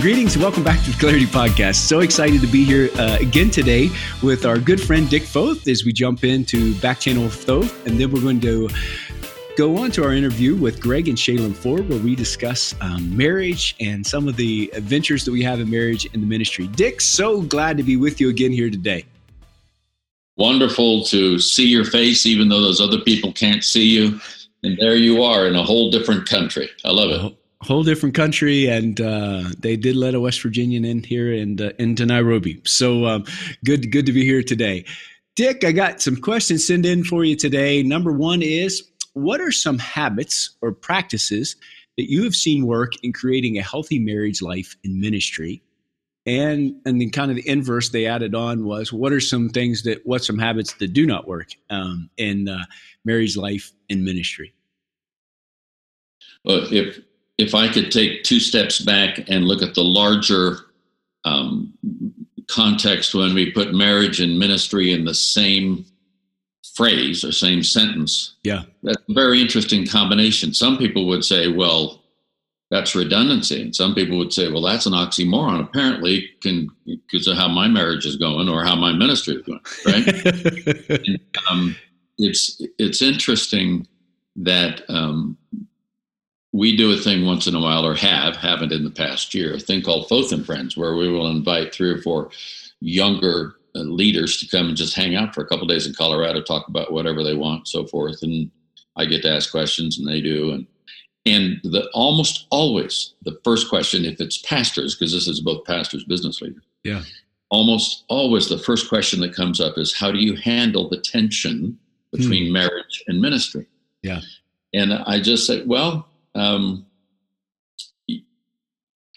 greetings and welcome back to the Clarity Podcast. So excited to be here uh, again today with our good friend Dick Foth as we jump into Back Channel of Foth, and then we're going to go on to our interview with Greg and Shaylin Ford, where we discuss um, marriage and some of the adventures that we have in marriage and the ministry. Dick, so glad to be with you again here today. Wonderful to see your face, even though those other people can't see you. And there you are in a whole different country. I love it whole different country, and uh, they did let a West Virginian in here and uh, into Nairobi. So um, good, good to be here today. Dick, I got some questions sent in for you today. Number one is, what are some habits or practices that you have seen work in creating a healthy marriage life in ministry? And and then kind of the inverse they added on was, what are some things that, what some habits that do not work um, in uh, marriage life in ministry? Well, if if I could take two steps back and look at the larger um, context when we put marriage and ministry in the same phrase or same sentence, yeah, that's a very interesting combination. Some people would say, well, that's redundancy. And some people would say, well, that's an oxymoron. Apparently, can because of how my marriage is going or how my ministry is going, right? and, um, it's it's interesting that um, we do a thing once in a while, or have, haven't in the past year, a thing called Foth and Friends, where we will invite three or four younger uh, leaders to come and just hang out for a couple days in Colorado, talk about whatever they want, so forth. And I get to ask questions, and they do. And and the almost always the first question, if it's pastors, because this is both pastors, business leaders, yeah, almost always the first question that comes up is how do you handle the tension between hmm. marriage and ministry? Yeah, and I just say, well, um,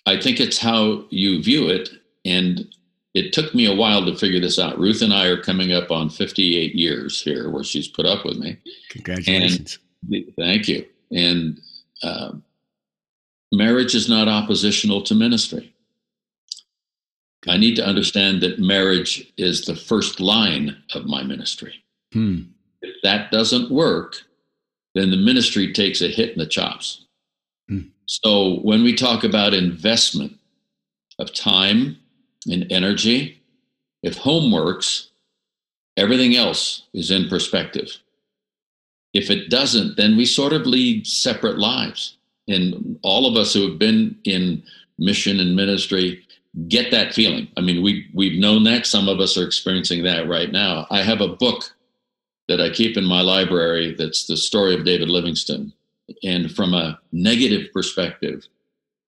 I think it's how you view it. And it took me a while to figure this out. Ruth and I are coming up on 58 years here where she's put up with me. Congratulations. And, thank you. And uh, marriage is not oppositional to ministry. I need to understand that marriage is the first line of my ministry. Hmm. If that doesn't work, then the ministry takes a hit in the chops. So when we talk about investment of time and energy, if home works, everything else is in perspective. If it doesn't, then we sort of lead separate lives. And all of us who have been in mission and ministry get that feeling. I mean, we we've known that. Some of us are experiencing that right now. I have a book that I keep in my library that's the story of David Livingstone. And from a negative perspective,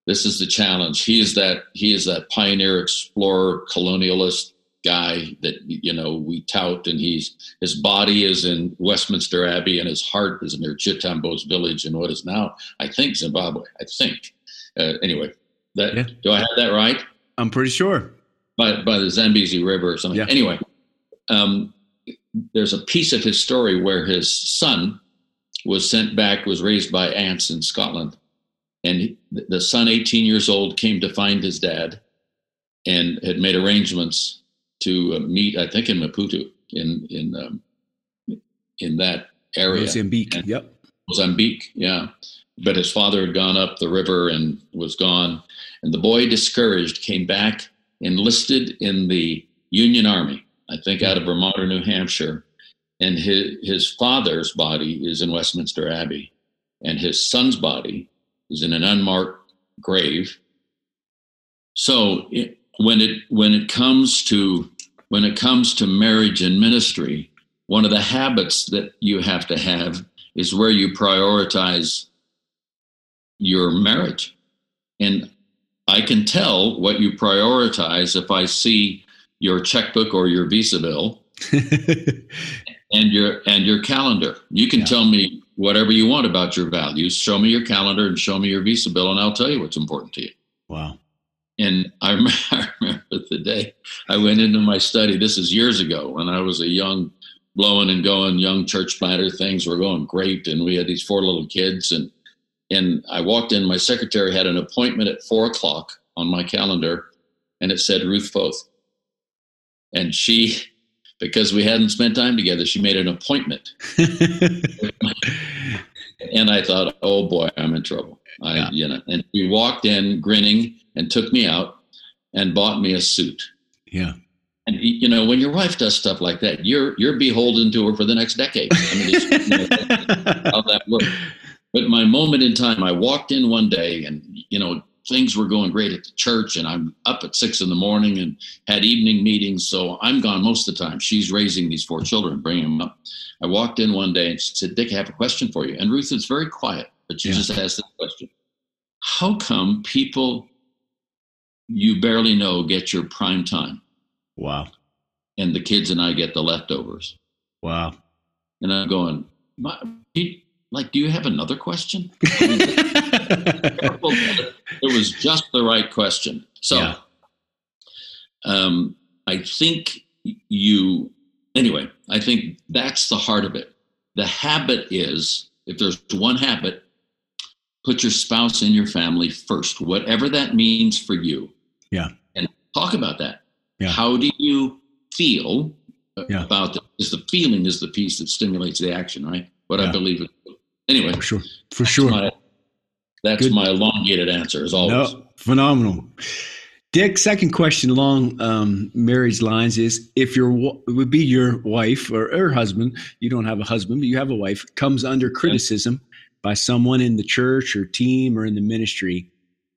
this is the challenge. He is that he is that pioneer, explorer, colonialist guy that you know we tout, and he's his body is in Westminster Abbey and his heart is near Chitambo's village in what is now, I think, Zimbabwe. I think. Uh, anyway, that yeah. do I have that right? I'm pretty sure. By by the Zambezi River or something. Yeah. Anyway, um, there's a piece of his story where his son was sent back, was raised by aunts in Scotland. And the son, 18 years old, came to find his dad and had made arrangements to uh, meet, I think, in Maputo, in in um, in that area. Mozambique. And yep. Mozambique. Yeah. But his father had gone up the river and was gone. And the boy, discouraged, came back, enlisted in the Union Army I think out of Vermont or New Hampshire. And his, his father's body is in Westminster Abbey, and his son's body is in an unmarked grave. So it, when it when it comes to when it comes to marriage and ministry, one of the habits that you have to have is where you prioritize your marriage. And I can tell what you prioritize if I see your checkbook or your visa bill and your and your calendar. You can yeah. tell me whatever you want about your values. Show me your calendar and show me your visa bill, and I'll tell you what's important to you. Wow. And I remember, I remember the day I went into my study. This is years ago when I was a young, blowing and going young church planter. Things were going great, and we had these four little kids. And and I walked in. My secretary had an appointment at four o'clock on my calendar, and it said Ruth Foth. And she, because we hadn't spent time together, she made an appointment. and I thought, oh boy, I'm in trouble. I, yeah. you know, and we walked in grinning, and took me out and bought me a suit. Yeah. And you know, when your wife does stuff like that, you're you're beholden to her for the next decade. I mean, you know, how that works. But my moment in time, I walked in one day, and you know, things were going great at the church, and I'm up at six in the morning and had evening meetings, so I'm gone most of the time. She's raising these four children, bringing them up. I walked in one day and she said, "Dick, I have a question for you." And Ruth is very quiet, but she yeah. just asked this question: How come people you barely know get your prime time? Wow. And the kids and I get the leftovers. Wow. And I'm going, like, do you have another question? it was just the right question. So, yeah. um, I think you, anyway, I think that's the heart of it. The habit is, if there's one habit, put your spouse in your family first, whatever that means for you. Yeah. And talk about that. Yeah. How do you feel yeah. about? Because the feeling is the piece that stimulates the action, right? What yeah. I believe it. Anyway, for sure, for sure. That's Good. my elongated answer, as always. No, phenomenal. Dick, second question along um, marriage lines is if your it would be your wife or her husband, you don't have a husband, but you have a wife, comes under criticism by someone in the church or team or in the ministry,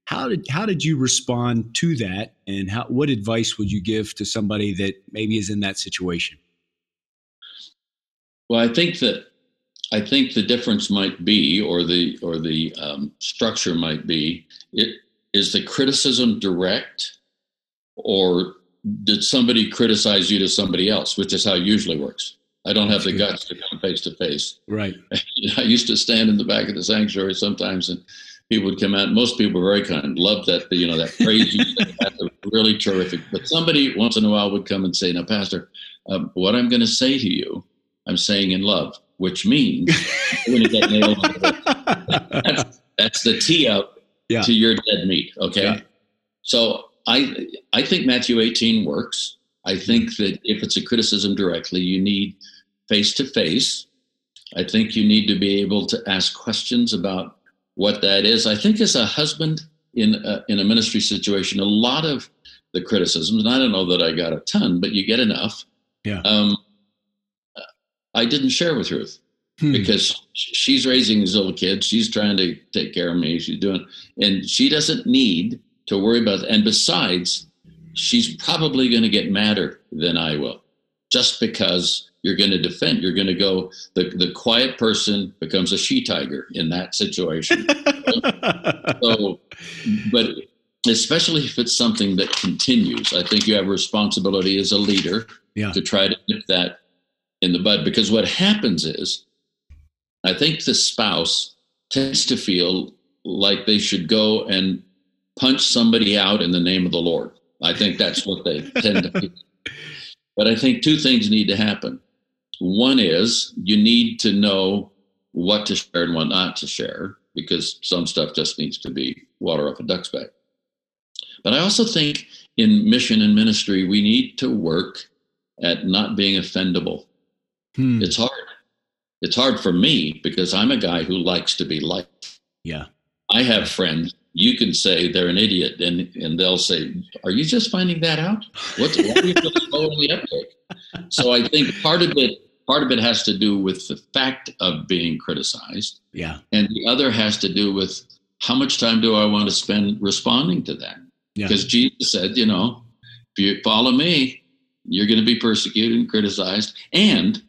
how did how did you respond to that, and how what advice would you give to somebody that maybe is in that situation? Well, I think that I think the difference might be, or the or the um, structure might be, it is the criticism direct, or did somebody criticize you to somebody else, which is how it usually works. I don't have the guts to come face to face. Right. I used to stand in the back of the sanctuary sometimes and people would come out. Most people were very kind, loved that, you know, that phrase you said. That really terrific. But somebody once in a while would come and say, "Now, Pastor, um, what I'm going to say to you, I'm saying in love, which means you're going to get nailed. that's, that's the tee up yeah. to your dead meat. Okay, yeah. so I I think Matthew 18 works. I think that if it's a criticism directly, you need face to face. I think you need to be able to ask questions about what that is. I think as a husband in a, in a ministry situation, a lot of the criticisms, and I don't know that I got a ton, but you get enough. Yeah. Um, I didn't share with Ruth hmm. because she's raising these little kids. She's trying to take care of me. She's doing, and she doesn't need to worry about. And besides, she's probably going to get madder than I will, just because you're going to defend. You're going to go. The the quiet person becomes a she tiger in that situation. so, but especially if it's something that continues, I think you have a responsibility as a leader yeah. to try to nip that in the bud. Because what happens is, I think the spouse tends to feel like they should go and punch somebody out in the name of the Lord. I think that's what they tend to feel. But I think two things need to happen. One is you need to know what to share and what not to share because some stuff just needs to be water off a duck's back. But I also think in mission and ministry, we need to work at not being offendable. Hmm. It's hard. It's hard for me because I'm a guy who likes to be liked. Yeah. I have friends. You can say they're an idiot, and and they'll say, "Are you just finding that out? What's why are you so slow in the uptake?" So I think part of it part of it has to do with the fact of being criticized. Yeah. And the other has to do with how much time do I want to spend responding to that? Yeah. Because Jesus said, you know, if you follow me, you're going to be persecuted and criticized. And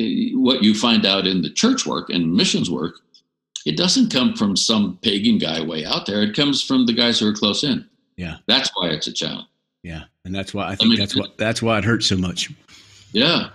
Uh, what you find out in the church work and missions work, it doesn't come from some pagan guy way out there. It comes from the guys who are close in. Yeah. That's why it's a challenge. Yeah. And that's why I think I mean, that's what that's why it hurts so much. Yeah.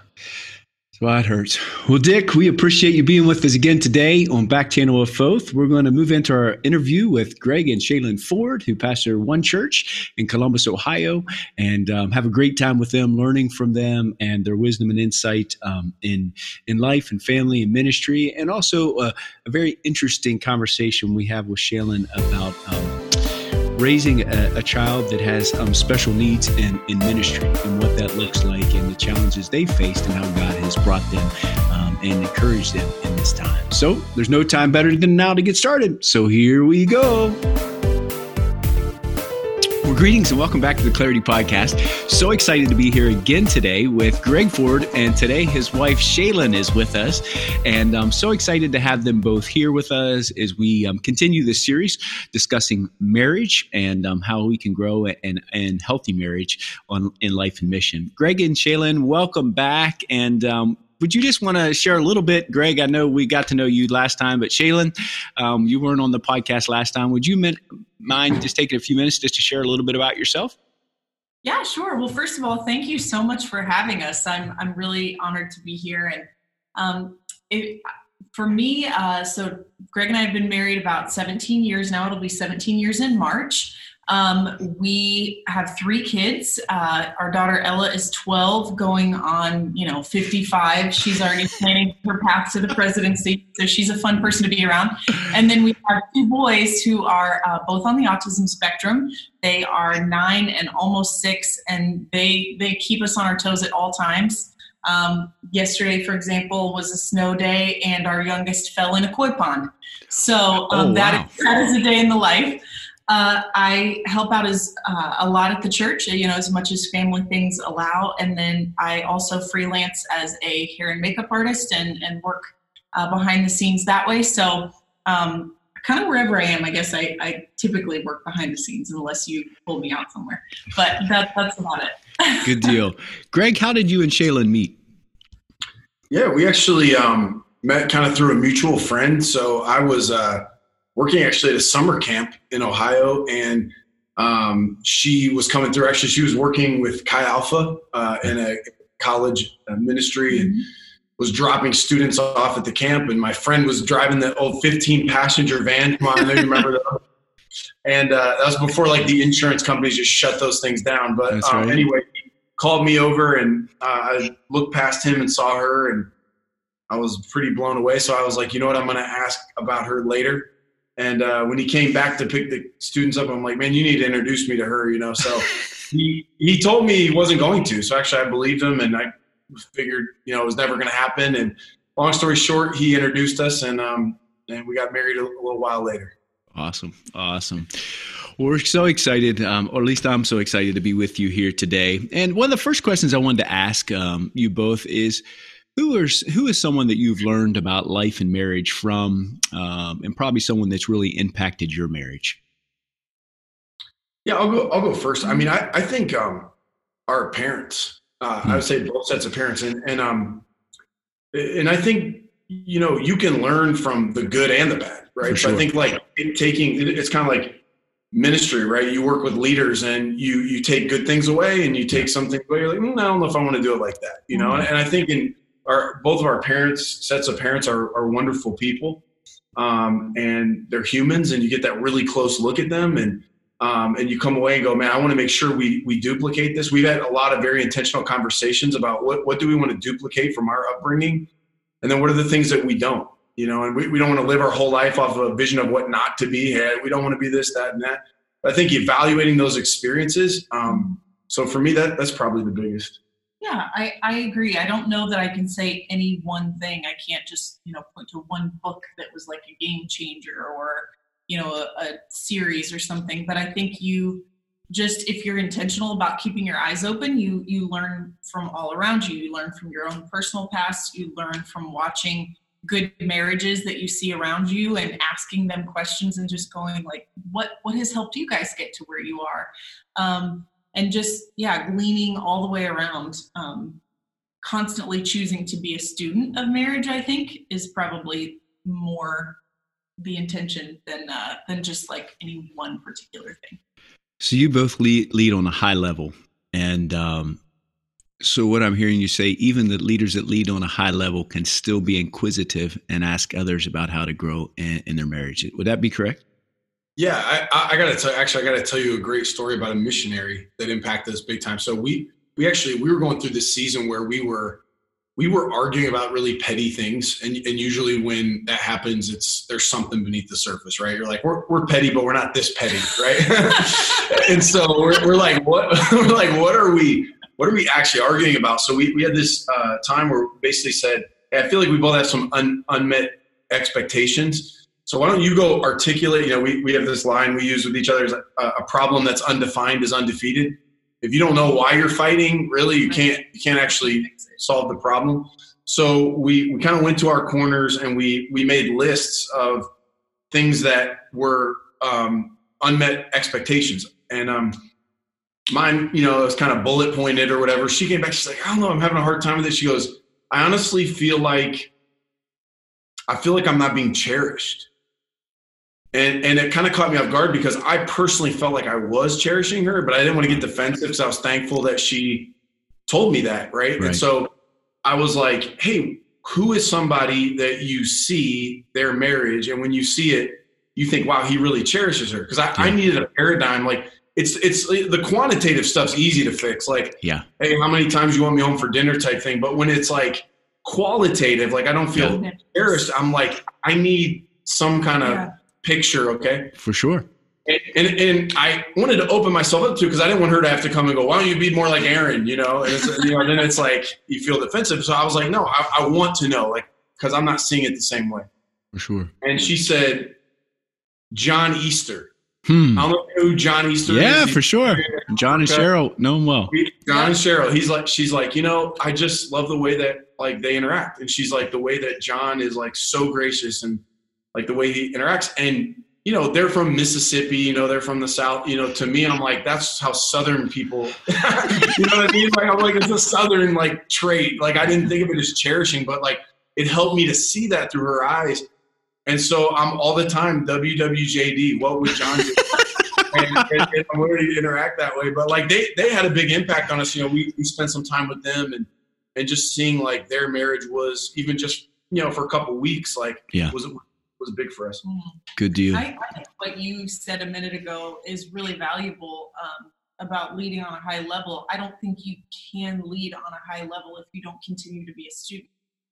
Well, it hurts. Well, Dick, we appreciate you being with us again today on Back Channel of Foth. We're going to move into our interview with Greg and Shaylin Ford, who pastor one church in Columbus, Ohio, and um, have a great time with them, learning from them and their wisdom and insight um, in in life and family and ministry, and also uh, a very interesting conversation we have with Shaylin about. Um, raising a, a, child that has um, special needs in, in ministry and what that looks like and the challenges they faced and how God has brought them um, and encouraged them in this time. So there's no time better than now to get started. So here we go. Greetings and welcome back to the Clarity Podcast. So excited to be here again today with Greg Ford, and today his wife Shaylin is with us, and I'm so excited to have them both here with us as we um, continue this series discussing marriage and um, how we can grow and and healthy marriage on in life and mission. Greg and Shaylin, welcome back, and um, would you just want to share a little bit, Greg? I know we got to know you last time, but Shaylin, um, you weren't on the podcast last time. Would you mind just taking a few minutes just to share a little bit about yourself? Yeah, sure. Well, first of all, thank you so much for having us. I'm I'm really honored to be here, and um, it, for me, uh, so Greg and I have been married about 17 years now. It'll be 17 years in March. Um, we have three kids. Uh, our daughter Ella is 12, going on, you know, 55. She's already planning her path to the presidency, so she's a fun person to be around. And then we have two boys who are uh, both on the autism spectrum. They are nine and almost six, and they they keep us on our toes at all times. Um, yesterday, for example, was a snow day, and our youngest fell in a koi pond. So um, oh, wow. that, is, that is a day in the life. Uh, I help out as uh, a lot at the church, you know, as much as family things allow, and then I also freelance as a hair and makeup artist and and work uh, behind the scenes that way. So, um, kind of wherever I am, I guess I, I, typically work behind the scenes unless you pull me out somewhere. But that, that's about it. Good deal, Greg. How did you and Shaylin meet? Yeah, we actually um, met kind of through a mutual friend. So I was uh, working actually at a summer camp in Ohio, and um, she was coming through. Actually, she was working with Chi Alpha uh, in a college uh, ministry and was dropping students off at the camp. And my friend was driving the old 15 passenger van. Come on, I remember that. And uh, that was before like the insurance companies just shut those things down. But um, right. anyway, he called me over and uh, I looked past him and saw her and I was pretty blown away. So I was like, you know what, I'm going to ask about her later. And uh, when he came back to pick the students up, I'm like, man, you need to introduce me to her, you know. So he he told me he wasn't going to. So actually, I believed him, and I figured, you know, it was never going to happen. And long story short, he introduced us, and um, and we got married a, a little while later. Awesome, awesome. Well, we're so excited, um, or at least I'm so excited to be with you here today. And one of the first questions I wanted to ask um, you both is who is who is someone that you've learned about life and marriage from, um, and probably someone that's really impacted your marriage? Yeah, I'll go. I'll go first. I mean, I, I think um, our parents. Uh, hmm. I would say both sets of parents, and and um, and I think you know you can learn from the good and the bad, right? Sure. So I think like taking it's kind of like ministry, right? You work with leaders and you you take good things away and you take something away. You're like, mm, I don't know if I want to do it like that, you know. Mm-hmm. And I think in our both of our parents sets of parents are, are wonderful people um, and they're humans and you get that really close look at them and um, and you come away and go man i want to make sure we we duplicate this. We've had a lot of very intentional conversations about what, what do we want to duplicate from our upbringing and then what are the things that we don't you know? And we, we don't want to live our whole life off of a vision of what not to be we don't want to be this that and that. But i think evaluating those experiences um, so for me that that's probably the biggest yeah, I, I agree. I don't know that I can say any one thing. I can't just, you know, point to one book that was like a game changer or, you know, a, a series or something. But I think you just if you're intentional about keeping your eyes open, you you learn from all around you. You learn from your own personal past, you learn from watching good marriages that you see around you and asking them questions and just going like what what has helped you guys get to where you are um, and just yeah gleaning all the way around um, constantly choosing to be a student of marriage i think is probably more the intention than uh, than just like any one particular thing. So you both lead, lead on a high level and um, so what i'm hearing you say even the leaders that lead on a high level can still be inquisitive and ask others about how to grow in, in their marriage. Would that be correct yeah, I, I got to tell. Actually, I got to tell you a great story about a missionary that impacted us big time. So we we actually we were going through this season where we were we were arguing about really petty things, and and usually when that happens, it's there's something beneath the surface, right? You're like we're we're petty, but we're not this petty, right? and so we're we're like what we're like what are we what are we actually arguing about? So we we had this uh, time where basically said, hey, I feel like we both have some un, unmet expectations So why don't you go articulate? You know, we, we have this line we use with each other: is a, a problem that's undefined is undefeated. If you don't know why you're fighting, really, you can't you can't actually solve the problem. So we, we kind of went to our corners and we we made lists of things that were um, unmet expectations. And um, mine, you know, was kind of bullet pointed or whatever. She came back. She's like, I don't know, I'm having a hard time with this. She goes, I honestly feel like I feel like I'm not being cherished. And, and it kind of caught me off guard because I personally felt like I was cherishing her, but I didn't want to get defensive because I was thankful that she told me that, right? right? And so I was like, hey, who is somebody that you see their marriage, and when you see it, you think, wow, he really cherishes her? Because I, yeah. I needed a paradigm. Like it's it's the quantitative stuff's easy to fix. Like, yeah, hey, how many times you want me home for dinner type thing. But when it's like qualitative, like I don't feel yeah. cherished, I'm like, I need some kind of yeah picture, okay? For sure. And, and, and I wanted to open myself up to because I didn't want her to have to come and go, why don't you be more like Aaron, you know? And, it's, you know, then it's like you feel defensive. So I was like, no, I, I want to know, like, because I'm not seeing it the same way. For sure. And she said, John Easter. Hmm. I don't know who John Easter yeah, for sure. John and Cheryl know him well. John and Cheryl. He's like, she's like, you know, I just love the way that like they interact. And she's like, the way that John is like so gracious and like the way he interacts. And you know, they're from Mississippi. You know, they're from the South. You know, to me, I'm like, that's how Southern people. you know what I mean? Like, I'm like, it's a Southern like trait. Like, I didn't think of it as cherishing, but like, it helped me to see that through her eyes. And so I'm all the time WWJD. What would John do? and, and, and, I'm ready to interact that way. But like they they had a big impact on us. You know, we we spent some time with them and and just seeing like their marriage was even just you know for a couple weeks like yeah. was was big for us. Mm-hmm. Good deal. I, I, think what you said a minute ago is really valuable um, about leading on a high level. I don't think you can lead on a high level if you don't continue to be a student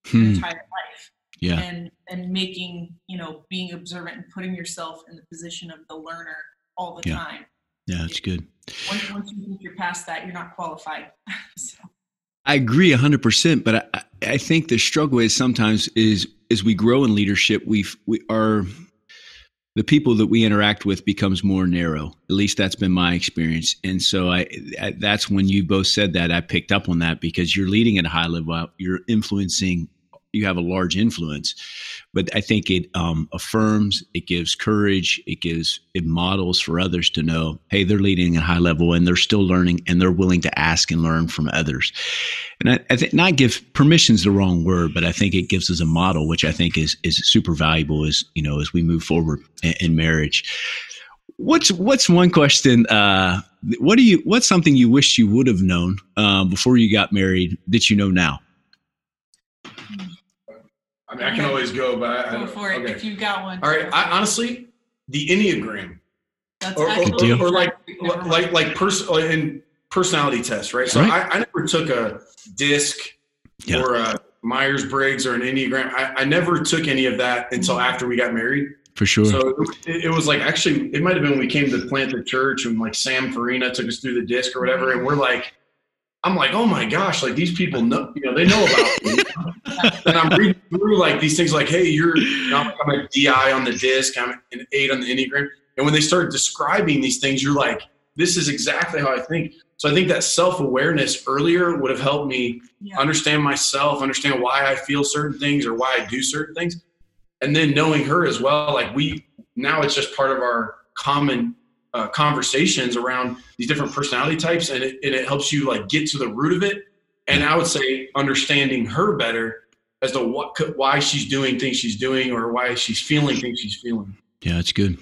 hmm. your entire life. Yeah. And and making you know being observant and putting yourself in the position of the learner all the yeah. time. Yeah, that's good. Once, once you think you're past that, you're not qualified. so. I agree 100%, but I, I think the struggle is sometimes is as we grow in leadership, we've we are the people that we interact with becomes more narrow. At least that's been my experience. And so I, I, that's when you both said that I picked up on that because you're leading at a high level, you're influencing you have a large influence. But I think it um, affirms, it gives courage, it gives it models for others to know, hey, they're leading at high level and they're still learning and they're willing to ask and learn from others. And I, I think not give permission's the wrong word, but I think it gives us a model, which I think is is super valuable as you know as we move forward in, in marriage. What's what's one question? Uh, what do you? What's something you wish you would have known uh, before you got married that you know now? I mean, I can always go, but I, go for it okay. if you've got one. All right. I, honestly, the Enneagram, That's or, or, or, or like like like pers- uh, in personality test, right? So right. I, I, never took a DISC yeah. or a Myers Briggs or an Enneagram. I, I, never took any of that until after we got married. For sure. So it, it, was like actually, it might have been when we came to plant the church and like Sam Farina took us through the DISC or whatever, and we're like I'm like, oh my gosh, like these people know, you know, they know about me. and I'm reading through like these things like, hey, you're, I'm, I'm a DI on the DISC, I'm an eight on the Enneagram. And when they start describing these things, you're like, this is exactly how I think. So I think that self awareness earlier would have helped me yeah. understand myself, understand why I feel certain things or why I do certain things. And then knowing her as well, like we, now it's just part of our common uh, conversations around these different personality types and it, and it helps you like get to the root of it and i would say understanding her better as to what why she's doing things she's doing or why she's feeling things she's feeling yeah that's good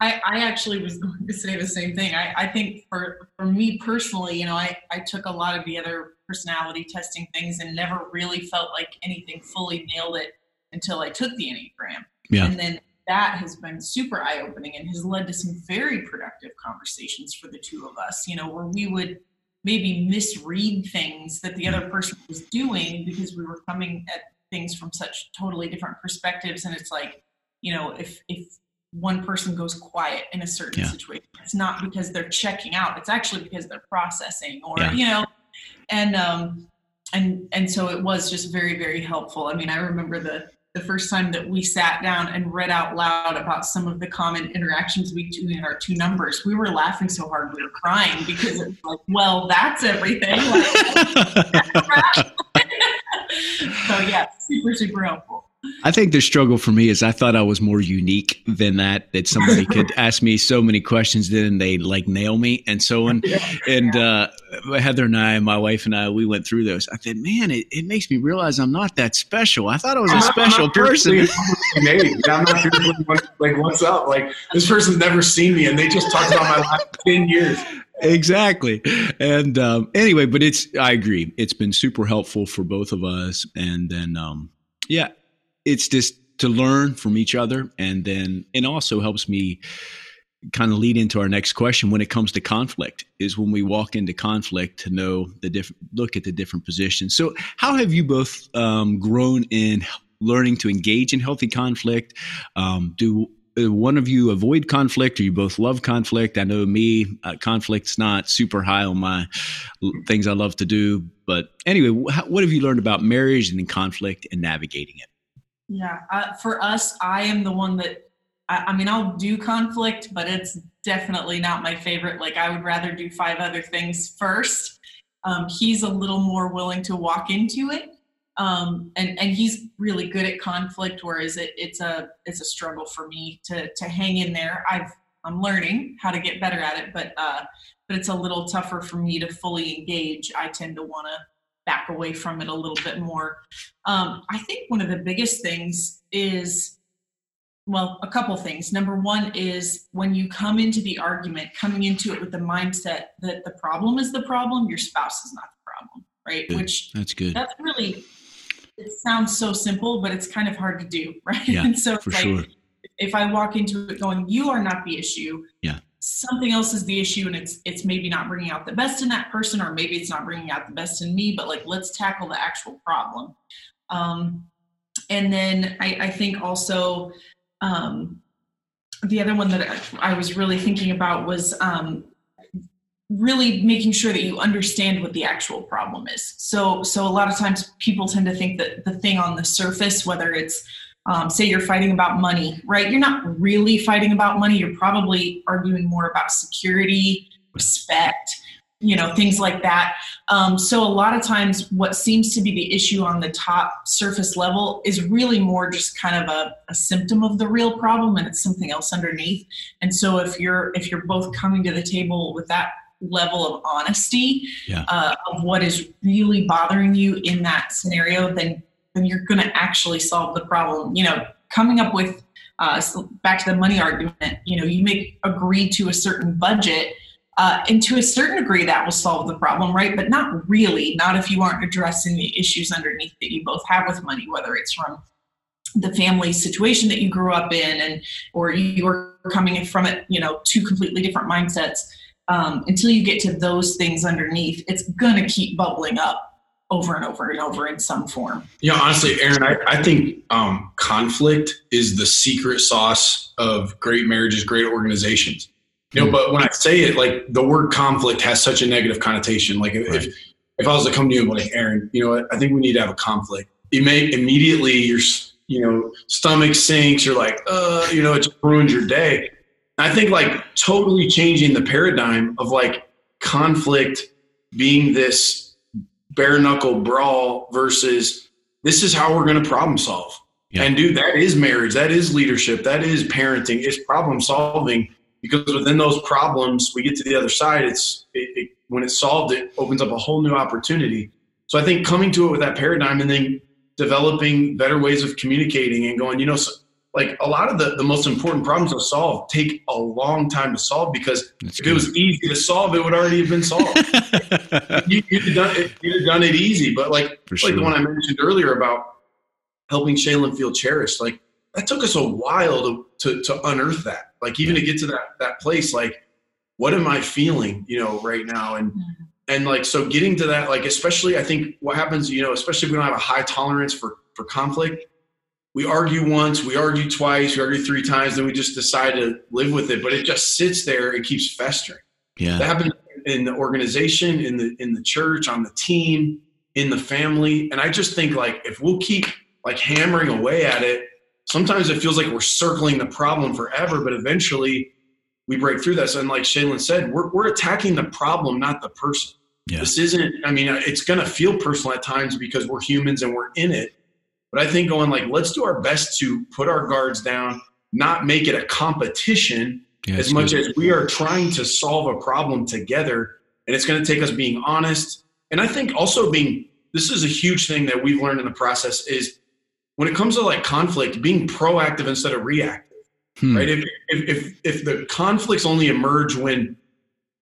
I, I actually was going to say the same thing. I, I think for, for me personally, you know, I, I took a lot of the other personality testing things and never really felt like anything fully nailed it until I took the Enneagram. Yeah. And then that has been super eye opening and has led to some very productive conversations for the two of us, you know, where we would maybe misread things that the other person was doing because we were coming at things from such totally different perspectives. And it's like, you know, if, if one person goes quiet in a certain yeah. situation, it's not because they're checking out, it's actually because they're processing or, yeah. you know, and, um, and, and so it was just very, very helpful. I mean, I remember the, the first time that we sat down and read out loud about some of the common interactions we do in our two numbers. We were laughing so hard we were crying because it's like, well, that's everything. Like, so yeah, super, super helpful. I think the struggle for me is I thought I was more unique than that, that somebody could ask me so many questions, then they like nail me and so on. And uh, Heather and I, my wife and I, we went through those. I said, man, it, it makes me realize I'm not that special. I thought I was a special person. I'm not like, what's up? Like, this person's never seen me and they just talked about my last 10 years exactly and um, anyway but it's i agree it's been super helpful for both of us and then um, yeah it's just to learn from each other and then it also helps me kind of lead into our next question when it comes to conflict is when we walk into conflict to know the different look at the different positions. So how have you both um, grown in learning to engage in healthy conflict? Um, do uh, one of you avoid conflict or you both love conflict? I know me uh, conflict's not super high on my things i love to do but anyway what have you learned about marriage and conflict and navigating it yeah, uh, for us, I am the one that I, I, mean, I'll do conflict, but it's definitely not my favorite. Like, I would rather do five other things first. Um, he's a little more willing to walk into it, um, and and he's really good at conflict. Whereas it, it's a it's a struggle for me to to hang in there. I've I'm learning how to get better at it, but uh, but it's a little tougher for me to fully engage. I tend to want to back away from it a little bit more. Um, I think one of the biggest things is, well, a couple things. Number one is when you come into the argument, coming into it with the mindset that the problem is the problem, your spouse is not the problem, right? Good. Which that's good. That's really. It sounds so simple, but it's kind of hard to do, right? Yeah, and so for like, sure. If I walk into it going, "You are not the issue," yeah, something else is the issue and it's it's maybe not bringing out the best in that person or maybe it's not bringing out the best in me but like let's tackle the actual problem. Um, and then I, I think also um, the other one that I, was really thinking about was um, really making sure that you understand what the actual problem is. So so a lot of times people tend to think that the thing on the surface whether it's um, say you're fighting about money, right? You're not really fighting about money. You're probably arguing more about security, respect, you know, things like that. Um, so a lot of times, what seems to be the issue on the top surface level is really more just kind of a, a symptom of the real problem, and it's something else underneath. And so if you're if you're both coming to the table with that level of honesty yeah. uh, of what is really bothering you in that scenario, then then you're going to actually solve the problem. You know, coming up with uh, back to the money argument. You know, you may agree to a certain budget, uh, and to a certain degree, that will solve the problem, right? But not really. Not if you aren't addressing the issues underneath that you both have with money, whether it's from the family situation that you grew up in, and or you are coming from it, you know, two completely different mindsets. Um, until you get to those things underneath, it's gonna keep bubbling up over and over and over in some form. Yeah, honestly, Aaron, I, I think um, conflict is the secret sauce of great marriages, great organizations. You know, hmm. but when I say it, like the word conflict has such a negative connotation. Like if, right. if, if I was to come to you and be like, Aaron, you know what, I think we need to have a conflict. You may immediately your you know stomach sinks. You're like, uh, you know, it's just ruins your day. I think like totally changing the paradigm of like conflict being this bare knuckle brawl versus this is how we're going to problem solve. Yeah. And dude, that is marriage, that is leadership, that is parenting, it's problem solving. Because within those problems, we get to the other side. It's it, it, when it's solved, it opens up a whole new opportunity. So I think coming to it with that paradigm and then developing better ways of communicating and going, you know, so like a lot of the, the most important problems to solve take a long time to solve because That's if good. it was easy to solve, it would already have been solved. you, would have done it, you'd have done it easy. But like, For like sure. the one I mentioned earlier about helping Shaylin feel cherished, like that took us a while to, to, to unearth that. Like even yeah. to get to that, that place, like, what am I feeling, you know, right now? And, mm-hmm. and like, so getting to that, like, especially I think what happens, you know, especially if we don't have a high tolerance for, for conflict, we argue once, we argue twice, we argue three times, then we just decide to live with it. But it just sits there it keeps festering. Yeah. That happens in the organization, in the in the church, on the team, in the family. And I just think like if we'll keep like hammering away at it, sometimes it feels like we're circling the problem forever, but eventually we break through this. And like Shaylin said, we're, we're attacking the problem, not the person. Yeah. This isn't, I mean, it's going to feel personal at times because we're humans and we're in it. But I think going like, let's do our best to put our guards down, not make it a competition yeah, as much good. as we are trying to solve a problem together. And it's going to take us being honest. And I think also being, this is a huge thing that we've learned in the process is when it comes to like conflict, being proactive instead of reactive. Hmm. Right? If, if, if if the conflicts only emerge when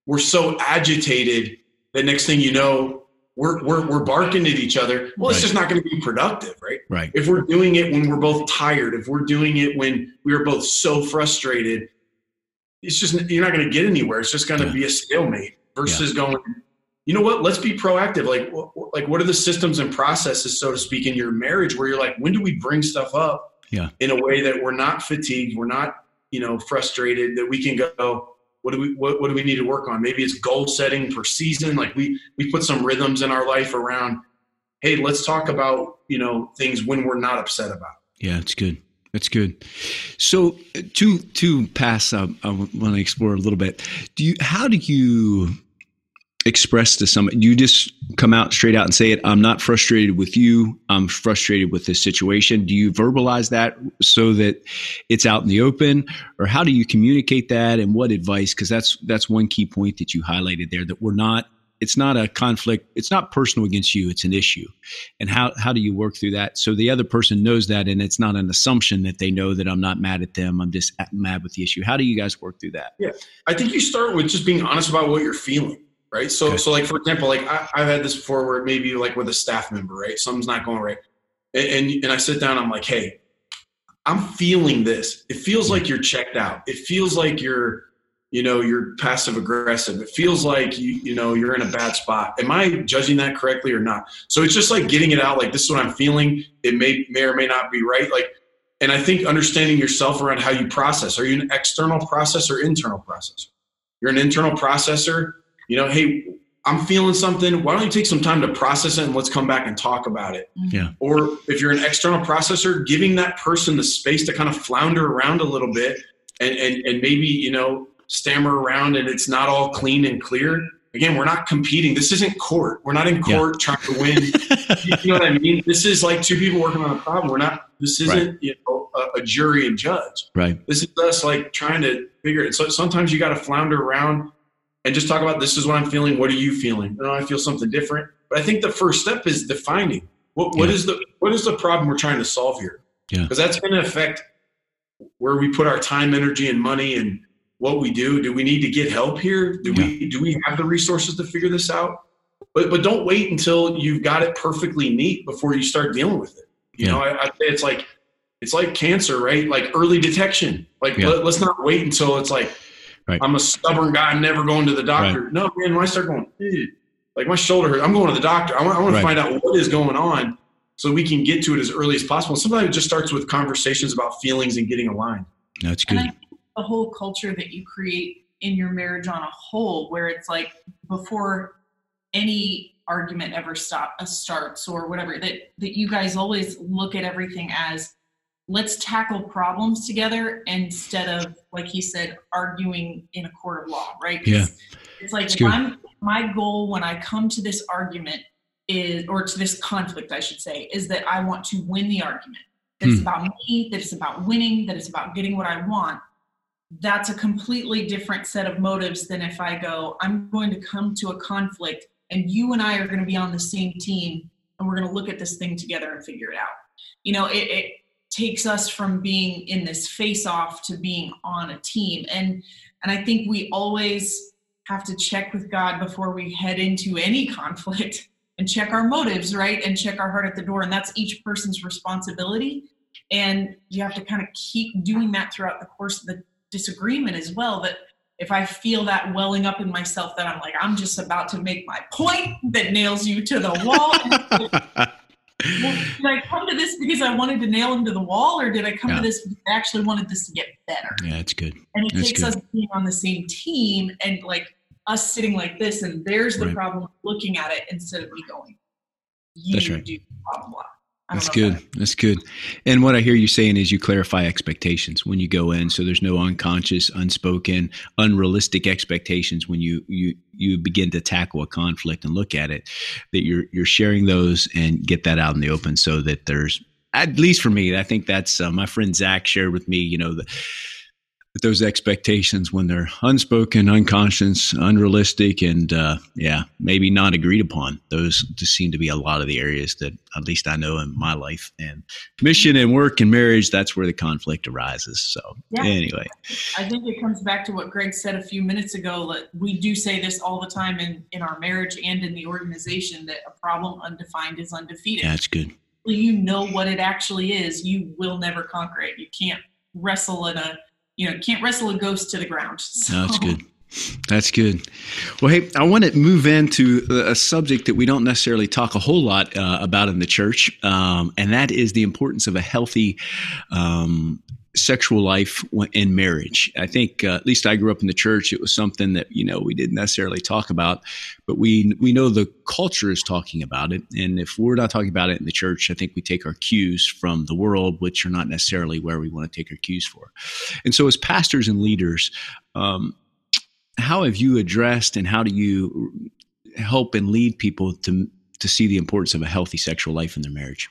we're so agitated that next thing you know, we're we're, we're barking at each other. Well, right. it's just not going to be productive, right? Right. If we're doing it when we're both tired, if we're doing it when we are both so frustrated, it's just you're not going to get anywhere. It's just going to yeah. be a stalemate versus yeah. going. You know what? Let's be proactive. Like, like what are the systems and processes, so to speak, in your marriage where you're like, when do we bring stuff up? yeah. in a way that we're not fatigued, we're not, you know, frustrated, that we can go, what do we what, what do we need to work on? Maybe it's goal setting per season. Like we we put some rhythms in our life around, hey, let's talk about, you know, things when we're not upset about. Yeah, it's good. That's good. So to to pass, uh, I want to explore a little bit. Do you? How do you express to somebody you just come out straight out and say it i'm not frustrated with you. I'm frustrated with this situation. Do you verbalize that so that it's out in the open? Or how do you communicate that and what advice? Because that's that's one key point that you highlighted there that we're not it's not a conflict it's not personal against you it's an issue. And how how do you work through that so the other person knows that and it's not an assumption that they know that i'm not mad at them i'm just mad with the issue? How do you guys work through that? Yeah i think you start with just being honest about what you're feeling right? So, okay. so like for example, like I, have had this before where maybe like with a staff member, right? Something's not going right, and, and and I sit down, I'm like, hey, I'm feeling this. It feels hmm. like you're checked out. It feels like you're, you know, you're passive aggressive. It feels like you, you know, you're in a bad spot. Am I judging that correctly or not? So it's just like getting it out. Like this is what I'm feeling. It may may or may not be right. Like, and I think understanding yourself around how you process. Are you an external processor, or internal processor? You're an internal processor you know, hey, I'm feeling something. Why don't you take some time to process it and let's come back and talk about it? Mm-hmm. Yeah. Or if you're an external processor, giving that person the space to kind of flounder around a little bit and, and, and maybe, you know, stammer around and it's not all clean and clear. Again, we're not competing. This isn't court. We're not in court yeah. trying to win. you know what I mean? This is like two people working on a problem. We're not, this isn't, right. you know, a, a, jury and judge. Right. This is us like trying to figure it. So sometimes you got to flounder around and just talk about this is what I'm feeling. What are you feeling? And I feel something different. But I think the first step is defining what, what yeah. is the what is the problem we're trying to solve here? Yeah. Because that's going to affect where we put our time, energy, and money, and what we do. Do we need to get help here? Do yeah. we do we have the resources to figure this out? But but don't wait until you've got it perfectly neat before you start dealing with it. You yeah. know, I, I say it's like it's like cancer, right? Like early detection. Like let, let's not wait until it's like Right. I'm a stubborn guy, never going to the doctor. Right. No, man, when I start going, like my shoulder hurts, I'm going to the doctor. I want, I want right. to find out what is going on so we can get to it as early as possible. Sometimes it just starts with conversations about feelings and getting aligned. That's good. the whole culture that you create in your marriage on a whole, where it's like before any argument ever stop uh, starts or whatever, that that you guys always look at everything as let's tackle problems together instead of like he said arguing in a court of law right? Yeah. It's like my goal when i come to this argument is or to this conflict i should say is that i want to win the argument. That it's hmm. about me that it's about winning that it's about getting what i want. That's a completely different set of motives than if i go i'm going to come to a conflict and you and i are going to be on the same team and we're going to look at this thing together and figure it out. You know it, it takes us from being in this face off to being on a team. And and i think we always have to check with god before we head into any conflict and check our motives right? And check our heart at the door. And that's each person's responsibility. And you have to kind of keep doing that throughout the course of the disagreement as well that if i feel that welling up in myself that i'm like i'm just about to make my point that nails you to the wall well, did I come to this because I wanted to nail him to the wall, or did I come yeah. to this because I actually wanted this to get better? Yeah, it's good. And it that's takes good. us being on the same team and like us sitting like this, and there's the right. problem, looking at it instead of me going, you that's right. do blah blah. That's good. That. That's good. And what I hear you saying is you clarify expectations when you go in, so there's no unconscious, unspoken, unrealistic expectations when you you you begin to tackle a conflict and look at it. That you're you're sharing those and get that out in the open, so that there's at least for me, I think that's uh, my friend Zach shared with me. You know the those expectations when they're unspoken, unconscious, unrealistic, and uh, yeah, maybe not agreed upon. Those just seem to be a lot of the areas that at least I know in my life and mission and work and marriage. That's where the conflict arises. So yeah. anyway, I think it comes back to what Greg said a few minutes ago. That we do say this all the time in in our marriage and in the organization that a problem undefined is undefeated. That's good. You know what it actually is. You will never conquer it. You can't wrestle in a you know can't wrestle a ghost to the ground. So. That's good. That's good. Well, hey, I want to move into a subject that we don't necessarily talk a whole lot uh, about in the church, um, and that is the importance of a healthy um, sexual life in marriage. I think, uh, at least I grew up in the church. It was something that you know we didn't necessarily talk about, but we we know the culture is talking about it. And if we're not talking about it in the church, I think we take our cues from the world, which are not necessarily where we want to take our cues for. And so, as pastors and leaders, um, how have you addressed and how do you help and lead people to to see the importance of a healthy sexual life in their marriage?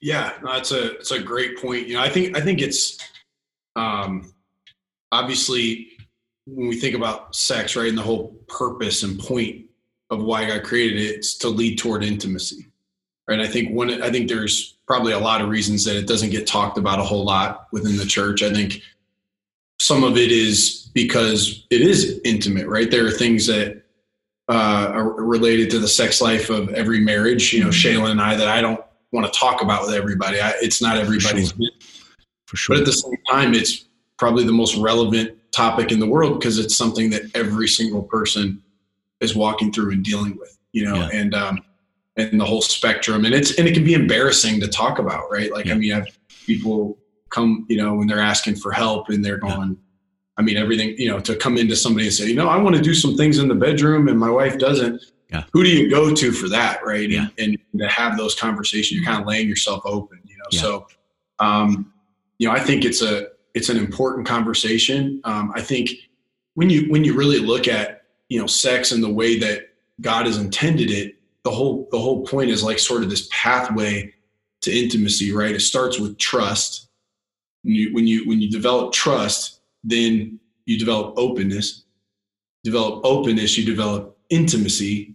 Yeah, that's a it's a great point. You know, I think I think it's um, obviously when we think about sex, right, and the whole purpose and point of why God created it, it's to lead toward intimacy, right? I think one, I think there's probably a lot of reasons that it doesn't get talked about a whole lot within the church. I think some of it is because it is intimate, right? There are things that uh, are related to the sex life of every marriage. You know, Shaylin and I that I don't want to talk about with everybody. I, it's not everybody's. For sure. For sure. But at the same time, it's probably the most relevant topic in the world because it's something that every single person is walking through and dealing with. You know, yeah. and um, and the whole spectrum, and it's and it can be embarrassing to talk about, right? Like, yeah. I mean, I've people come, you know, when they're asking for help and they're going. Yeah. I mean, everything, you know, to come into somebody and say, you know, I want to do some things in the bedroom and my wife doesn't yeah. who do you go to for that right yeah. and, and, to have those conversations you're kind of laying yourself open you know yeah. so um, you know i think it's a it's an important conversation um, i think when you when you really look at you know sex and the way that god has intended it the whole the whole point is like sort of this pathway to intimacy right it starts with trust when you when you when you develop trust then you develop openness develop openness you develop intimacy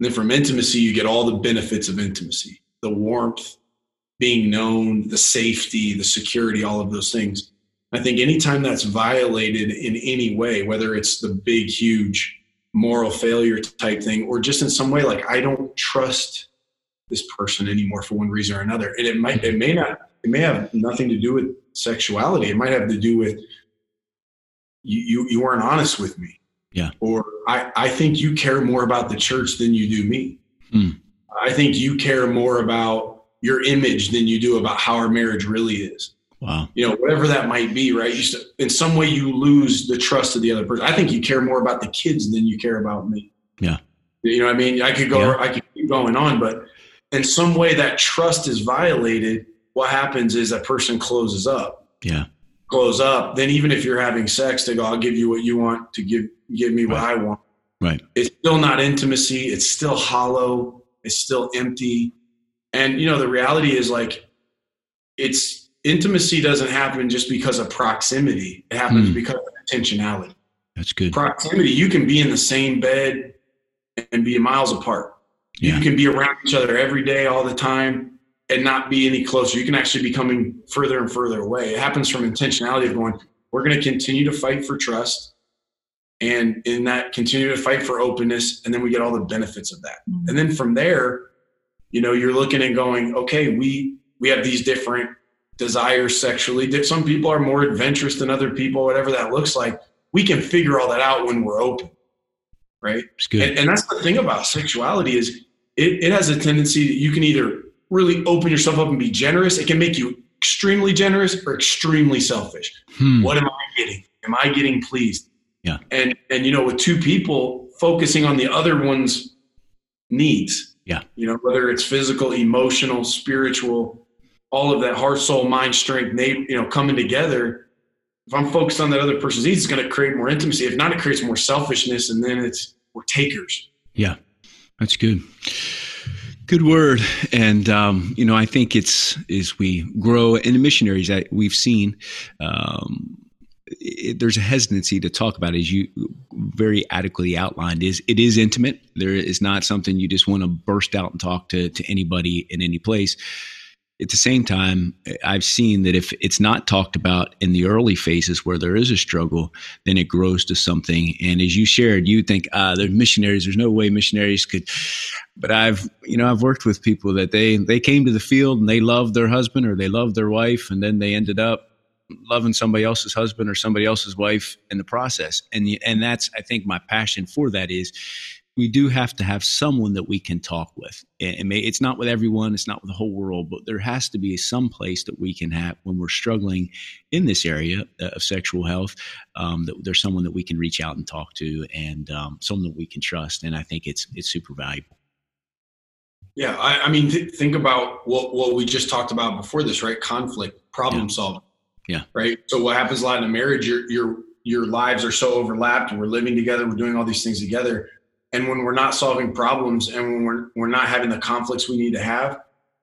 and then from intimacy, you get all the benefits of intimacy the warmth, being known, the safety, the security, all of those things. I think anytime that's violated in any way, whether it's the big, huge moral failure type thing, or just in some way, like I don't trust this person anymore for one reason or another. And it might, it may not, it may have nothing to do with sexuality. It might have to do with you, you, you weren't honest with me. Yeah. Or I, I think you care more about the church than you do me. Mm. I think you care more about your image than you do about how our marriage really is. Wow. You know, whatever that might be, right? You st- in some way you lose the trust of the other person. I think you care more about the kids than you care about me. Yeah. You know what I mean? I could go yeah. I could keep going on, but in some way that trust is violated, what happens is that person closes up. Yeah. Close up. Then even if you're having sex, they go, I'll give you what you want to give give me what I want. Right. It's still not intimacy. It's still hollow. It's still empty. And you know, the reality is like it's intimacy doesn't happen just because of proximity. It happens mm. because of intentionality. That's good. Proximity, you can be in the same bed and be miles apart. Yeah. You can be around each other every day, all the time, and not be any closer. You can actually be coming further and further away. It happens from intentionality of going, we're going to continue to fight for trust and in that continue to fight for openness and then we get all the benefits of that. Mm-hmm. and then from there you know you're looking and going okay we we have these different desires sexually some people are more adventurous than other people whatever that looks like. We can figure all that out when we're open right? And, and, that's the thing about sexuality is it, it has a tendency that you can either really open yourself up and be generous. It can make you extremely generous or extremely selfish. Hmm. what am i getting? Am i getting pleased yeah. And and you know, with two people focusing on the other one's needs, Yeah. You know, whether it's physical, emotional, spiritual, all of that heart, soul, mind, strength, they, you know, coming together. If I'm focused on that other person's needs, it's going to create more intimacy. If not, it creates more selfishness, and then it's we're takers. Yeah, that's good. Good word, and um, you know, I think it's as we grow in the missionaries that we've seen. Um, it, there's a hesitancy to talk about, as you very adequately outlined. Is it is intimate? There is not something you just want to burst out and talk to to anybody in any place at the same time, I've seen that if it's not talked about in the early phases where there is a struggle, then it grows to something. And as you shared, you think, ah, they're missionaries. There's no way missionaries could. But I've, you know, I've worked with people that they they came to the field and they loved their husband or they loved their wife, and then they ended up loving somebody else's husband or somebody else's wife in the process. And and that's I think my passion for that is we do have to have someone that we can talk with. And may, it's not with everyone, it's not with the whole world, but there has to be some place that we can have when we're struggling in this area of sexual health. Um, that there's someone that we can reach out and talk to, and um, someone that we can trust. And I think it's it's super valuable. Yeah, I, I mean, th- think about what what we just talked about before this, right? Conflict, problem Yeah. solving. Yeah. Right. So what happens a lot in a marriage? Your your your lives are so overlapped, and we're living together, we're doing all these things together, and when we're not solving problems, and when we're we're not having the conflicts we need to have,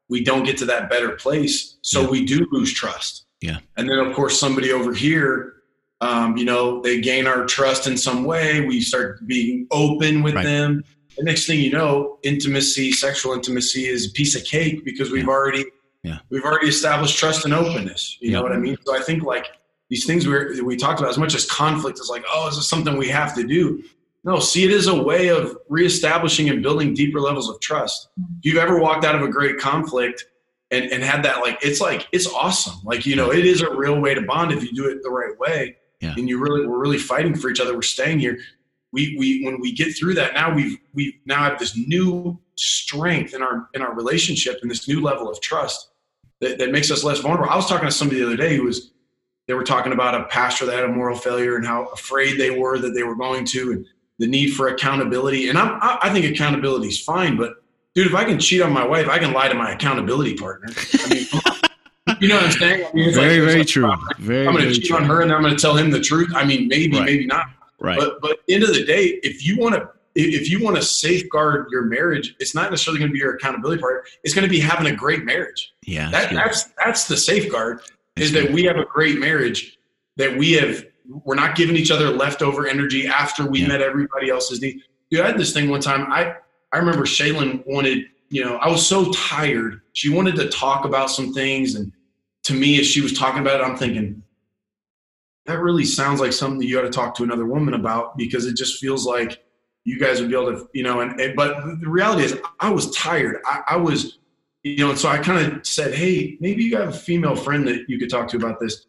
we don't get to that better place. So Yeah. we do lose trust. Yeah. And then of course somebody over here. Um, you know, they gain our trust in some way. We start being open with Right. them. The next thing you know, intimacy, sexual intimacy is a piece of cake because we've Yeah. already Yeah. we've already established trust and openness. You Yeah. know what I mean? So I think like these things we we talked about as much as conflict is like, oh, is this something we have to do? No, see it as a way of reestablishing and building deeper levels of trust. Mm-hmm. If you've ever walked out of a great conflict and, and had that like it's like it's awesome. Like, you know, it is a real way to bond if you do it the right way. Yeah. And you really we're really fighting for each other. We're staying here. We we when we get through that now we've we now have this new strength in our in our relationship and this new level of trust that, that makes us less vulnerable. I was talking to somebody the other day who was they were talking about a pastor that had a moral failure and how afraid they were that they were going to and the need for accountability. And I'm, I I think accountability is fine, but dude, if I can cheat on my wife, I can lie to my accountability partner. I mean, you know what I'm saying? I mean, Very, like- very like, true. Very, I'm going to cheat true. on her and I'm going to tell him the truth. I mean, maybe, Right. maybe not. Right. But but end of the day, if you want to if you want to safeguard your marriage, it's not necessarily going to be your accountability partner. It's going to be having a great marriage. yeah. That, that's that's the safeguard That's is that we have a great marriage that we have we're not giving each other leftover energy after we Yeah. met everybody else's need. Dude, I had this thing one time. I I remember Shaylin wanted, you know, I was so tired. She wanted to talk about some things, and to me, as she was talking about it, I'm thinking that really sounds like something that you got to talk to another woman about because it just feels like you guys would be able to, you know. And, and but the reality is, I was tired. I, I was, you know, and so I kind of said, hey, maybe you have a female friend that you could talk to about this.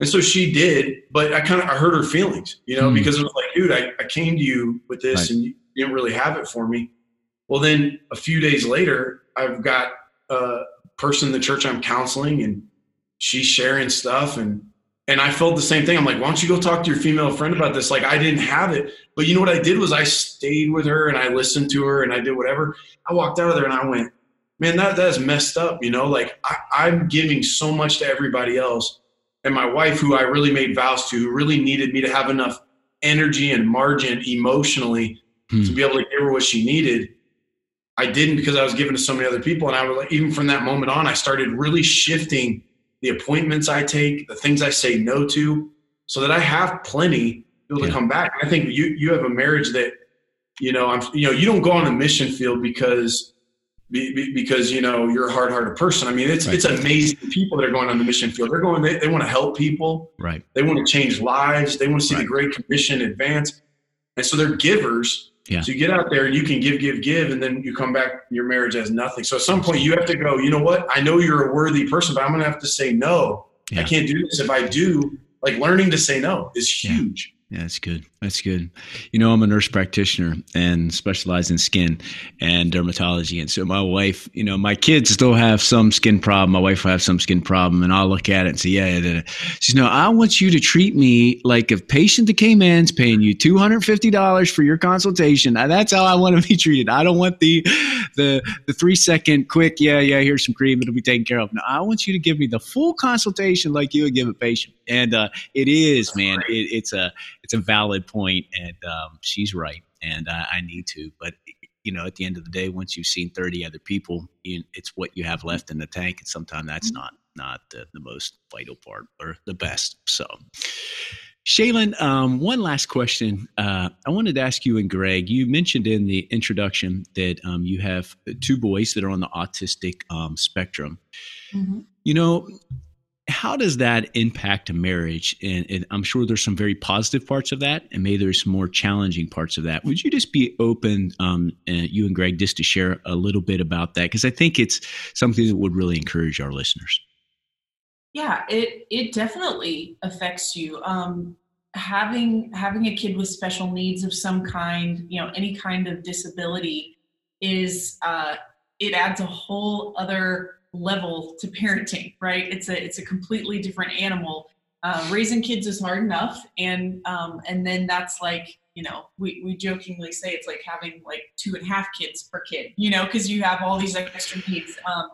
And so she did, but I kind of I hurt her feelings, you know, Hmm. because it was like, dude, I, I came to you with this Right. and you didn't really have it for me. Well, then a few days later, I've got a person in the church I'm counseling, and she's sharing stuff, and and I felt the same thing. I'm like, why don't you go talk to your female friend about this? Like, I didn't have it, but you know what I did was I stayed with her and I listened to her and I did whatever. I walked out of there and I went, man, that that is messed up. You know, like I, I'm giving so much to everybody else, and my wife, who I really made vows to, who really needed me to have enough energy and margin emotionally Hmm. to be able to give her what she needed. I didn't because I was giving to so many other people, and I was like, even from that moment on, I started really shifting the appointments I take, the things I say no to, so that I have plenty able Yeah. to come back. I think you you have a marriage that, you know, I'm you know, you don't go on a mission field because be- be- because you know you're a hard-hearted person. I mean, it's Right. it's amazing people that are going on the mission field. They're going. They, they want to help people. right. They want to change lives. They want to see the Great Commission advance, and so they're givers. Yeah. So you get out there and you can give, give, give, and then you come back. Your marriage has nothing. So at some point you have to go. You know what? I know you're a worthy person, but I'm going to have to say no. Yeah. I can't do this. If I do, like learning to say no is huge. Yeah, that's good. That's good. You know, I'm a nurse practitioner and specialize in skin and dermatology. And so my wife, you know, my kids still have some skin problem. My wife will have some skin problem. And I'll look at it and say, yeah, yeah, yeah. She's, no, I want you to treat me like a patient that came in is paying you $250 for your consultation. That's how I want to be treated. I don't want the, the, the three second quick, yeah, yeah, here's some cream. It'll be taken care of. No, I want you to give me the full consultation like you would give a patient. And uh, it is, man, it, it's a, it's a valid point, and um, she's right, and I, I need to. But you know, at the end of the day, once you've seen thirty other people, you, it's what you have left in the tank, and sometimes that's mm-hmm. not not the, the most vital part or the best. So. Shaylin, um, one last question. Uh, I wanted to ask you and Greg. You mentioned in the introduction that um, you have two boys that are on the autistic um, spectrum. Mm-hmm. You know, how does that impact a marriage? And, and, I'm sure there's some very positive parts of that, and maybe there's some more challenging parts of that. Would you just be open, um, and you and Greg, just to share a little bit about that? Because I think it's something that would really encourage our listeners. Yeah, it it definitely affects you. Um, having having a kid with special needs of some kind, you know, any kind of disability, is uh, it adds a whole other level to parenting, right? It's a it's a completely different animal. Uh, raising kids is hard enough, and um, and then that's like you know we we jokingly say it's like having like two and a half kids per kid, you know, because you have all these extra needs. Um,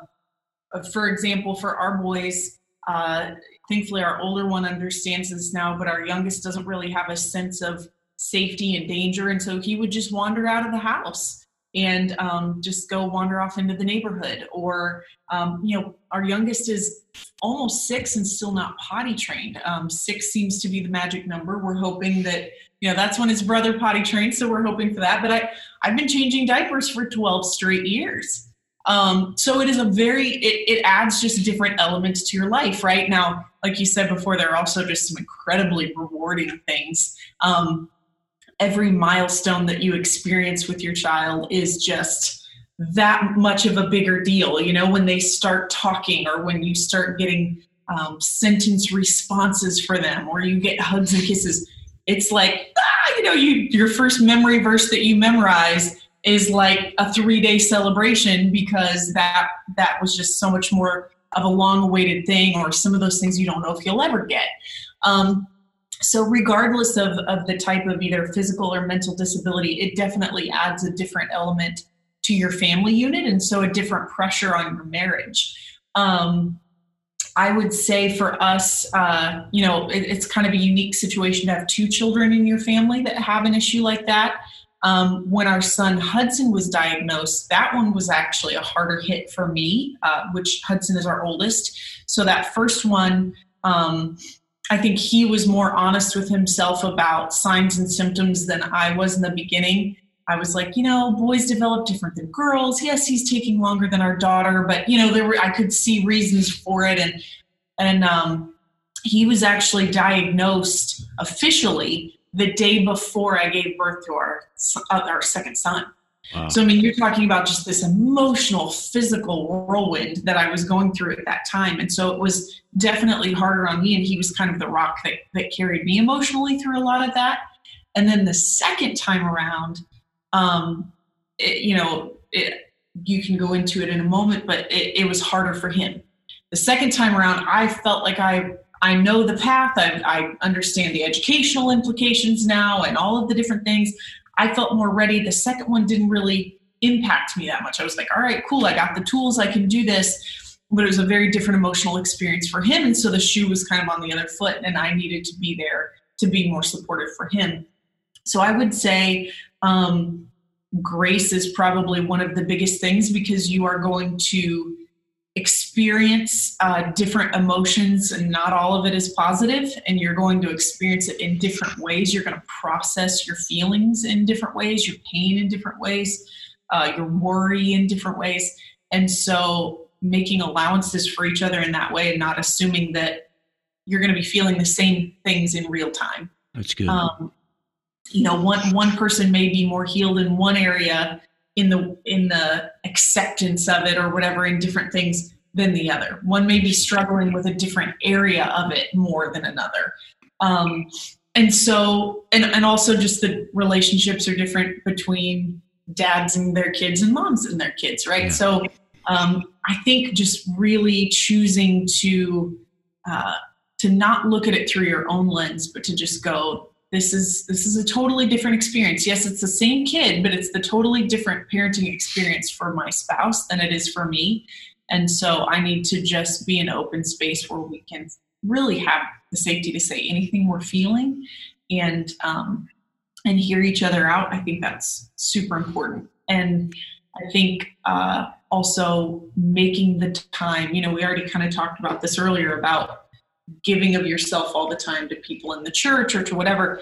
uh, for example, for our boys, uh, thankfully our older one understands this now, but our youngest doesn't really have a sense of safety and danger, and so he would just wander out of the house and um, just go wander off into the neighborhood. Or, um, you know, our youngest is almost six and still not potty trained. Um, six seems to be the magic number. We're hoping that, you know, that's when his brother potty trained. So we're hoping for that. But I, I've been changing diapers for 12 straight years. Um, so it is a very, it, it adds just different elements to your life, right? Now, like you said before, there are also just some incredibly rewarding things. Um, every milestone that you experience with your child is just that much of a bigger deal. You know, when they start talking or when you start getting um, sentence responses for them or you get hugs and kisses, it's like, ah, you know, you your first memory verse that you memorize is like a three day celebration because that that was just so much more of a long awaited thing or some of those things you don't know if you'll ever get. Um, so regardless of, of the type of either physical or mental disability it definitely adds a different element to your family unit and so a different pressure on your marriage. Um, i would say for us uh, you know it, it's kind of a unique situation to have two children in your family that have an issue like that. Um, when our son hudson was diagnosed that one was actually a harder hit for me uh, which hudson is our oldest. So that first one um, I think he was more honest with himself about signs and symptoms than I was in the beginning. I was like, you know, boys develop different than girls. Yes, he's taking longer than our daughter, but you know, there were I could see reasons for it, and and um, he was actually diagnosed officially the day before I gave birth to our our second son. So, I mean, you're talking about just this emotional, physical whirlwind that I was going through at that time. And so it was definitely harder on me. And he was kind of the rock that, that carried me emotionally through a lot of that. And then the second time around, um, it, you know, it, you can go into it in a moment, but it, it was harder for him. The second time around, I felt like I I know the path. I, I, understand the educational implications now and all of the different things. I felt more ready. The second one didn't really impact me that much. I was like, all right, cool, I got the tools, I can do this. But it was a very different emotional experience for him. And so the shoe was kind of on the other foot, and I needed to be there to be more supportive for him. So I would say um, grace is probably one of the biggest things because you are going to experience uh, different emotions and not all of it is positive and you're going to experience it in different ways. You're going to process your feelings in different ways your pain in different ways uh, your worry in different ways. And so making allowances for each other in that way and not assuming that you're going to be feeling the same things in real time. That's good. Um, you know one one person may be more healed in one area in the in the acceptance of it or whatever in different things than the other. One may be struggling with a different area of it more than another. Um, and so and and also just the relationships are different between dads and their kids and moms and their kids, right? Yeah. So um, I think just really choosing to uh, to not look at it through your own lens, but to just go, this is this is a totally different experience. Yes, it's the same kid, but it's the totally different parenting experience for my spouse than it is for me. And so I need to just be an open space where we can really have the safety to say anything we're feeling and um, and hear each other out. I think that's super important. And I think uh, also making the time, you know, we already kind of talked about this earlier about giving of yourself all the time to people in the church or to whatever.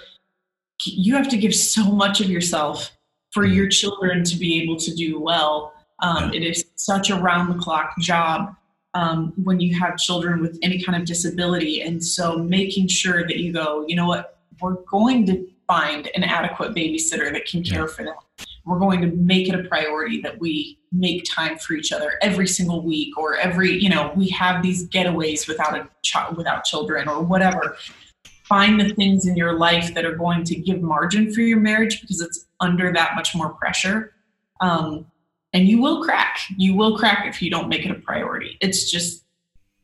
You have to give so much of yourself for mm-hmm. your children to be able to do well. Um, it is such a round the clock job um, when you have children with any kind of disability. And so making sure that you go, you know what, we're going to find an adequate babysitter that can care for them we're going to make it a priority that we make time for each other every single week or every you know we have these getaways without a child without children or whatever. Find the things in your life that are going to give margin for your marriage because it's under that much more pressure. Um, and you will crack. You will crack if you don't make it a priority. It's just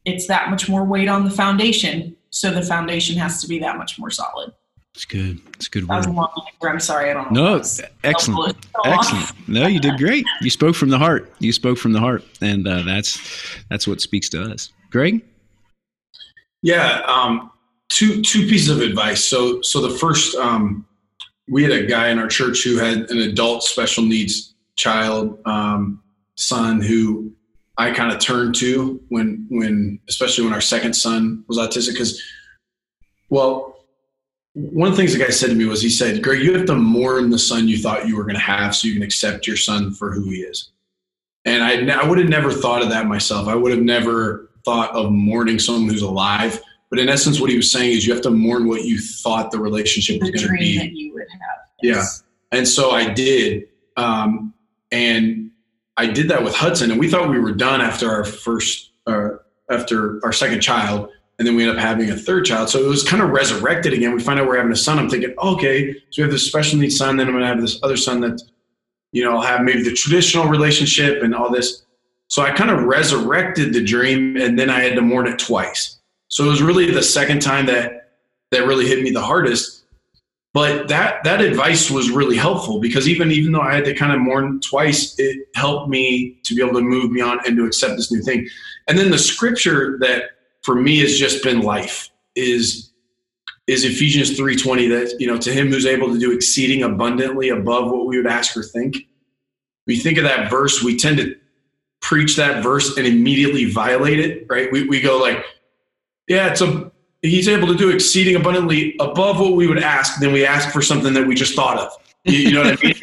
it's that much more weight on the foundation. So the foundation has to be that much more solid it's good. It's good work. I'm sorry, I don't know. No, excellent, excellent. No, you did great. You spoke from the heart. You spoke from the heart, and uh, that's that's what speaks to us. Greg. Yeah, um, two two pieces of advice. So so the first, um, we had a guy in our church who had an adult special needs child um, son who I kind of turned to when when especially when our second son was autistic because well one of the things the guy said to me was he said, Greg, you have to mourn the son you thought you were going to have so you can accept your son for who he is. And I, I would have never thought of that myself. I would have never thought of mourning someone who's alive. But in essence, what he was saying is you have to mourn what you thought the relationship was going to be. That you would have. Yes. Yeah. And so I did. Um, and I did that with Hudson. And we thought we were done after our first, uh, after our second child and then we end up having a third child. So it was kind of resurrected again. We find out we're having a son. I'm thinking, okay, so we have this special needs son. Then I'm going to have this other son that, you know, I'll have maybe the traditional relationship and all this. So I kind of resurrected the dream, and then I had to mourn it twice. So it was really the second time that that really hit me the hardest. But that that advice was really helpful because even even though I had to kind of mourn twice, it helped me to be able to move beyond and to accept this new thing. And then the scripture that for me has just been life is is Ephesians 3:20 that you know to him who's able to do exceeding abundantly above what we would ask or think. We think of that verse, we tend to preach that verse and immediately violate it, right? We we go like, yeah, it's a he's able to do exceeding abundantly above what we would ask, then we ask for something that we just thought of. You, you know what I mean?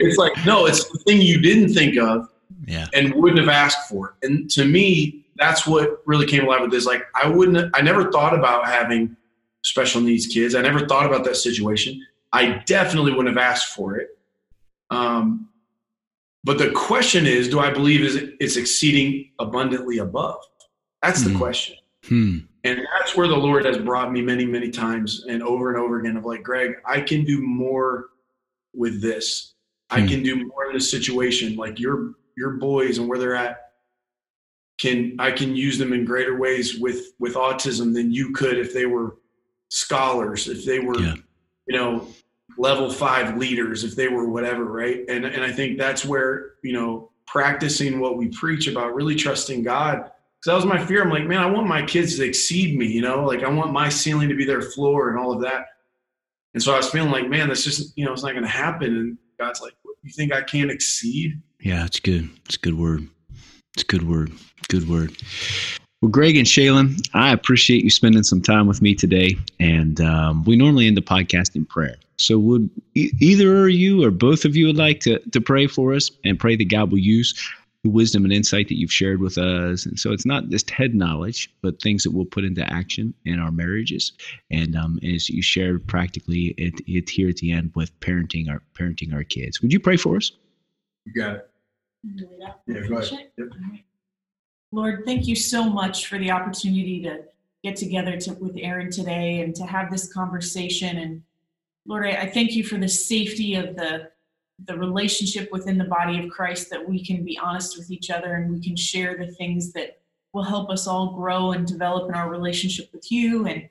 it's like, no, it's the thing you didn't think of yeah. and wouldn't have asked for. And to me, that's what really came alive with this. Like I wouldn't, I never thought about having special needs kids. I never thought about that situation. I definitely wouldn't have asked for it. Um, but the question is, do I believe is it's exceeding abundantly above? That's the hmm. question. Hmm. And that's where the Lord has brought me many, many times and over and over again of like, Greg, I can do more with this. Hmm. I can do more in this situation. Like your your boys and where they're at can I can use them in greater ways with with autism than you could if they were scholars, if they were, yeah. you know, level five leaders, if they were whatever, right? And and I think that's where you know practicing what we preach about, really trusting God. Because that was my fear. I'm like, man, I want my kids to exceed me, you know, like I want my ceiling to be their floor and all of that. And so I was feeling like, man, that's just you know, it's not going to happen. And God's like, you think I can't exceed? Yeah, it's good. It's a good word. It's a good word. Good word. Well, Greg and Shaylin, I appreciate you spending some time with me today. And um, we normally end the podcast in prayer. So, would e- either you or both of you would like to, to pray for us and pray that God will use the wisdom and insight that you've shared with us? And so, it's not just head knowledge, but things that we'll put into action in our marriages. And um, as you shared practically, it, it here at the end with parenting our parenting our kids. Would you pray for us? You got it. Yeah, Lord, thank you so much for the opportunity to get together to, with Aaron today and to have this conversation. And Lord, I, I thank you for the safety of the the relationship within the body of Christ that we can be honest with each other and we can share the things that will help us all grow and develop in our relationship with you and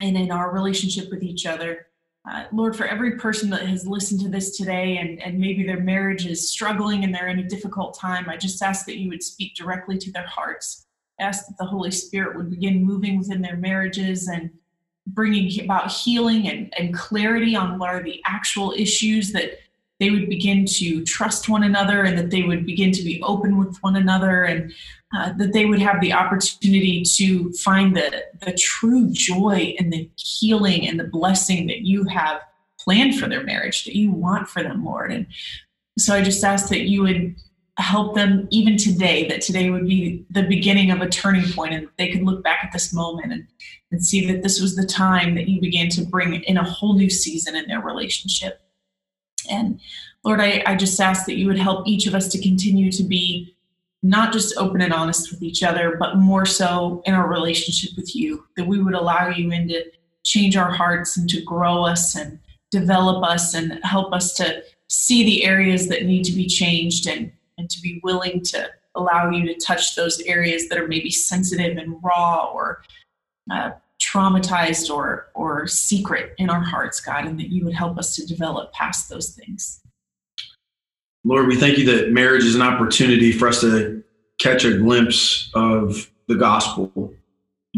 and in our relationship with each other. Uh, Lord, for every person that has listened to this today and, and maybe their marriage is struggling and they're in a difficult time, I just ask that you would speak directly to their hearts. I ask that the Holy Spirit would begin moving within their marriages and bringing about healing and, and clarity on what are the actual issues that they would begin to trust one another and that they would begin to be open with one another and uh, that they would have the opportunity to find the, the true joy and the healing and the blessing that you have planned for their marriage, that you want for them, Lord. And so I just ask that you would help them even today, that today would be the beginning of a turning point and they could look back at this moment and, and see that this was the time that you began to bring in a whole new season in their relationship. And Lord, I, I just ask that you would help each of us to continue to be not just open and honest with each other, but more so in our relationship with you, that we would allow you in to change our hearts and to grow us and develop us and help us to see the areas that need to be changed and, and to be willing to allow you to touch those areas that are maybe sensitive and raw or uh, traumatized or or secret in our hearts, God, and that you would help us to develop past those things. Lord, we thank you that marriage is an opportunity for us to catch a glimpse of the gospel,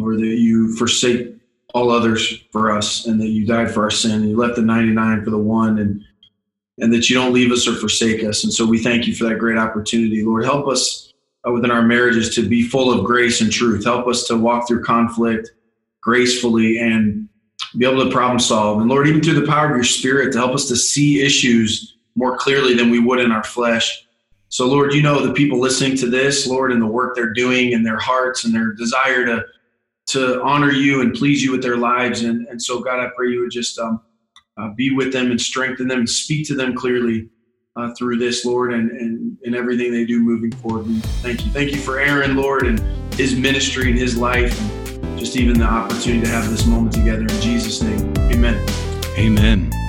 or that you forsake all others for us, and that you died for our sin, and you left the 99 for the one, and and that you don't leave us or forsake us. And so we thank you for that great opportunity. Lord, help us uh, within our marriages to be full of grace and truth. Help us to walk through conflict gracefully and be able to problem solve. And Lord, even through the power of your spirit to help us to see issues more clearly than we would in our flesh. So, Lord, you know the people listening to this, Lord, and the work they're doing and their hearts and their desire to to honor you and please you with their lives. And, and so, God, I pray you would just um, uh, be with them and strengthen them and speak to them clearly uh, through this, Lord, and, and, and everything they do moving forward. And thank you. Thank you for Aaron, Lord, and his ministry and his life. And, just even the opportunity to have this moment together. In Jesus' name, amen. Amen.